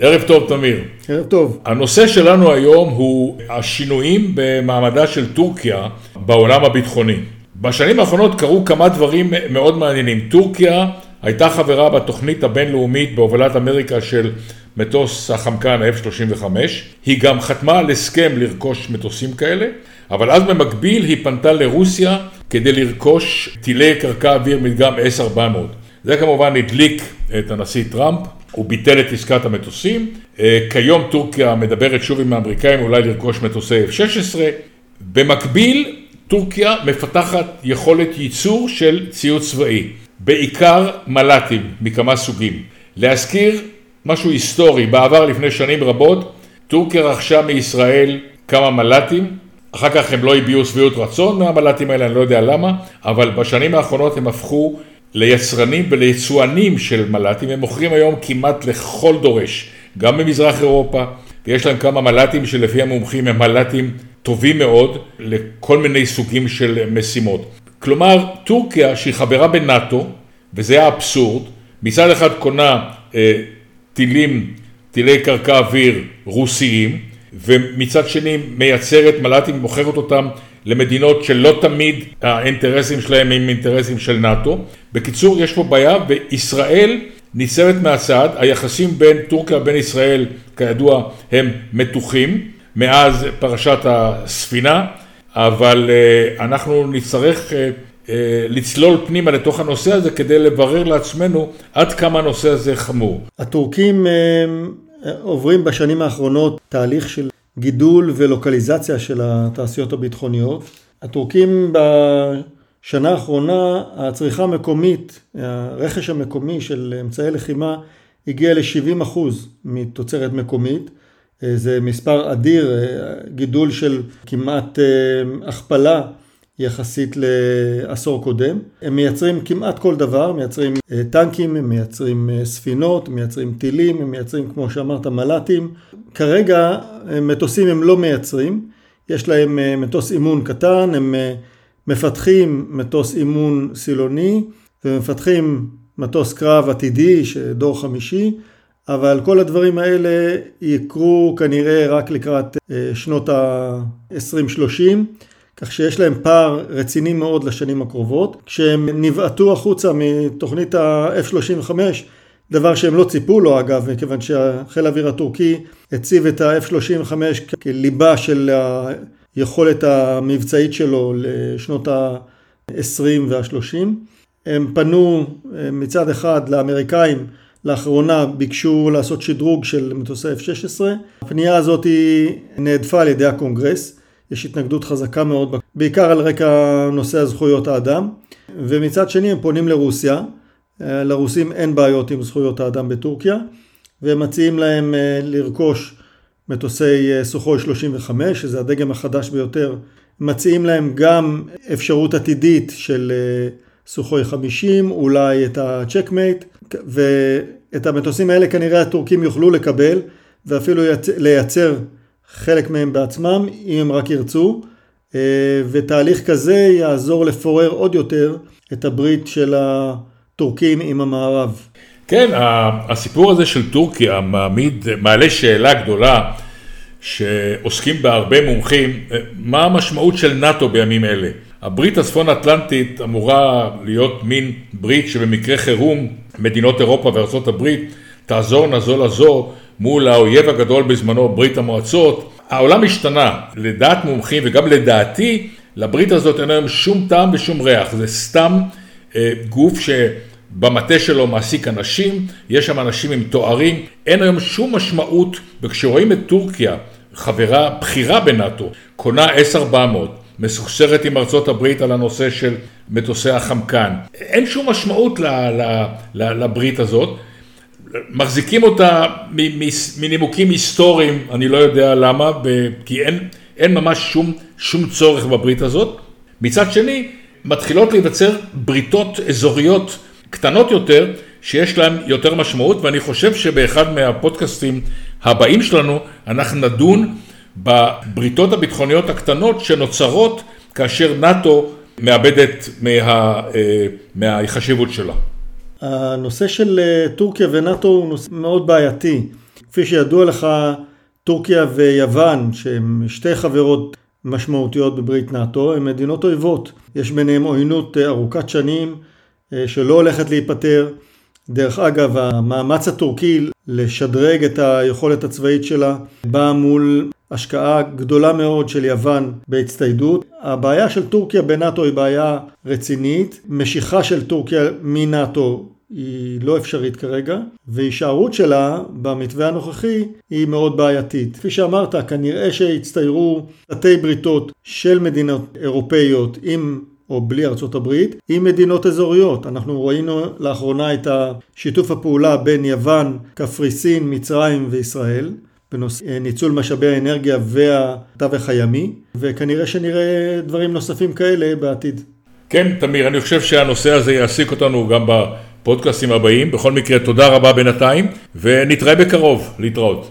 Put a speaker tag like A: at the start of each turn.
A: ערב טוב, תמיר.
B: ערב טוב.
A: הנושא שלנו היום הוא השינויים במעמדה של טורקיה בעולם הביטחוני. בשנים האחרונות קרו כמה דברים מאוד מעניינים. טורקיה הייתה חברה בתוכנית הבינלאומית בהובלת אמריקה של מטוס החמקן ה-F-35. היא גם חתמה על הסכם לרכוש מטוסים כאלה, אבל אז במקביל היא פנתה לרוסיה כדי לרכוש טילי קרקע אוויר מדגם S-400. זה כמובן הדליק את הנשיא טראמפ, הוא ביטל את עסקת המטוסים. אה, כיום טורקיה מדברת שוב עם האמריקאים אולי לרכוש מטוסי F-16. במקביל, טורקיה מפתחת יכולת ייצור של ציוד צבאי, בעיקר מל"טים מכמה סוגים. להזכיר משהו היסטורי, בעבר לפני שנים רבות, טורקיה רכשה מישראל כמה מל"טים, אחר כך הם לא הביעו שביעות רצון מהמל"טים האלה, אני לא יודע למה, אבל בשנים האחרונות הם הפכו ליצרנים וליצואנים של מל"טים, הם מוכרים היום כמעט לכל דורש, גם במזרח אירופה, ויש להם כמה מל"טים שלפי המומחים הם מל"טים טובים מאוד לכל מיני סוגים של משימות. כלומר, טורקיה שהיא חברה בנאט"ו, וזה האבסורד, מצד אחד קונה אה, טילים, טילי קרקע אוויר רוסיים, ומצד שני מייצרת מל"טים ומוכרת אותם למדינות שלא תמיד האינטרסים שלהם הם אינטרסים של נאט"ו. בקיצור, יש פה בעיה, וישראל ניצבת מהצד, היחסים בין טורקיה ובין ישראל, כידוע, הם מתוחים מאז פרשת הספינה, אבל אה, אנחנו נצטרך אה, אה, לצלול פנימה לתוך הנושא הזה כדי לברר לעצמנו עד כמה הנושא הזה חמור.
B: הטורקים עוברים בשנים האחרונות תהליך של גידול ולוקליזציה של התעשיות הביטחוניות. הטורקים בשנה האחרונה, הצריכה המקומית, הרכש המקומי של אמצעי לחימה הגיע ל-70% מתוצרת מקומית. זה מספר אדיר, גידול של כמעט אה, הכפלה יחסית לעשור קודם. הם מייצרים כמעט כל דבר, מייצרים אה, טנקים, הם מייצרים אה, ספינות, מייצרים טילים, הם מייצרים כמו שאמרת מל"טים. כרגע מטוסים הם לא מייצרים, יש להם אה, מטוס אימון קטן, הם מפתחים מטוס אימון סילוני ומפתחים מטוס קרב עתידי, דור חמישי, אבל כל הדברים האלה יקרו כנראה רק לקראת שנות ה-2030. כך שיש להם פער רציני מאוד לשנים הקרובות. כשהם נבעטו החוצה מתוכנית ה-F-35, דבר שהם לא ציפו לו אגב, מכיוון שהחיל האוויר הטורקי הציב את ה-F-35 כליבה של היכולת המבצעית שלו לשנות ה-20 וה-30. הם פנו מצד אחד לאמריקאים, לאחרונה ביקשו לעשות שדרוג של מטוסי F-16. הפנייה הזאת נהדפה על ידי הקונגרס. יש התנגדות חזקה מאוד, בעיקר על רקע נושא הזכויות האדם, ומצד שני הם פונים לרוסיה, אה, לרוסים אין בעיות עם זכויות האדם בטורקיה, והם מציעים להם אה, לרכוש מטוסי אה, סוחוי 35, שזה הדגם החדש ביותר, מציעים להם גם אפשרות עתידית של סוחוי 50, אולי את הצ'קמייט, ואת המטוסים האלה כנראה הטורקים יוכלו לקבל, ואפילו לייצר חלק מהם בעצמם, אם הם רק ירצו, אה, ותהליך כזה יעזור לפורר עוד יותר את הברית של הטורקים עם המערב.
A: כן, הסיפור הזה של טורקיה מעמיד, מעלה שאלה גדולה שעוסקים בה הרבה מומחים, מה המשמעות של נאט"ו בימים אלה? הברית הצפון אטלנטית אמורה להיות מין ברית שבמקרה חירום מדינות אירופה הברית תעזורנה זו לזו מול האויב הגדול בזמנו, ברית המועצות. העולם השתנה, לדעת מומחים וגם לדעתי, לברית הזאת אין היום שום טעם ושום ריח, זה סתם אה, גוף שבמטה שלו מעסיק אנשים, יש שם אנשים עם תוארים, אין היום שום משמעות, וכשרואים את טורקיה, חברה בכירה בנאט"ו, קונה S-400, מסוכסרת עם ארצות הברית על הנושא של מטוסי החמקן, אין שום משמעות ל, ל, ל, לברית הזאת. מחזיקים אותה מנימוקים היסטוריים, אני לא יודע למה, כי אין, אין ממש שום, שום צורך בברית הזאת. מצד שני, מתחילות להיווצר בריתות אזוריות קטנות יותר, שיש להן יותר משמעות, ואני חושב שבאחד מהפודקאסטים הבאים שלנו, אנחנו נדון בבריתות הביטחוניות הקטנות שנוצרות כאשר נאט"ו מאבדת מה, אה, מהחשיבות שלה.
B: הנושא של אה, טורקיה ונאט"ו הוא נושא מאוד בעייתי. כפי שידוע לך, טורקיה ויוון, שהן שתי חברות משמעותיות בברית נאט"ו, הן מדינות אויבות. יש ביניהן עוינות ארוכת שנים שלא הולכת להיפטר. דרך אגב, המאמץ הטורקי לשדרג את היכולת הצבאית שלה בא מול השקעה גדולה מאוד של יוון בהצטיידות. הבעיה של טורקיה בנאט"ו היא בעיה רצינית. משיכה של טורקיה מנאט"ו היא לא אפשרית כרגע, והישארות שלה במתווה הנוכחי היא מאוד בעייתית. כפי שאמרת, כנראה שהצטיירו תתי בריתות של מדינות אירופאיות עם או בלי ארצות הברית, עם מדינות אזוריות. אנחנו ראינו לאחרונה את שיתוף הפעולה בין יוון, קפריסין, מצרים וישראל. בנושא ניצול משאבי האנרגיה והתווך הימי, וכנראה שנראה דברים נוספים כאלה בעתיד.
A: כן, תמיר, אני חושב שהנושא הזה יעסיק אותנו גם בפודקאסטים הבאים. בכל מקרה, תודה רבה בינתיים, ונתראה בקרוב. להתראות.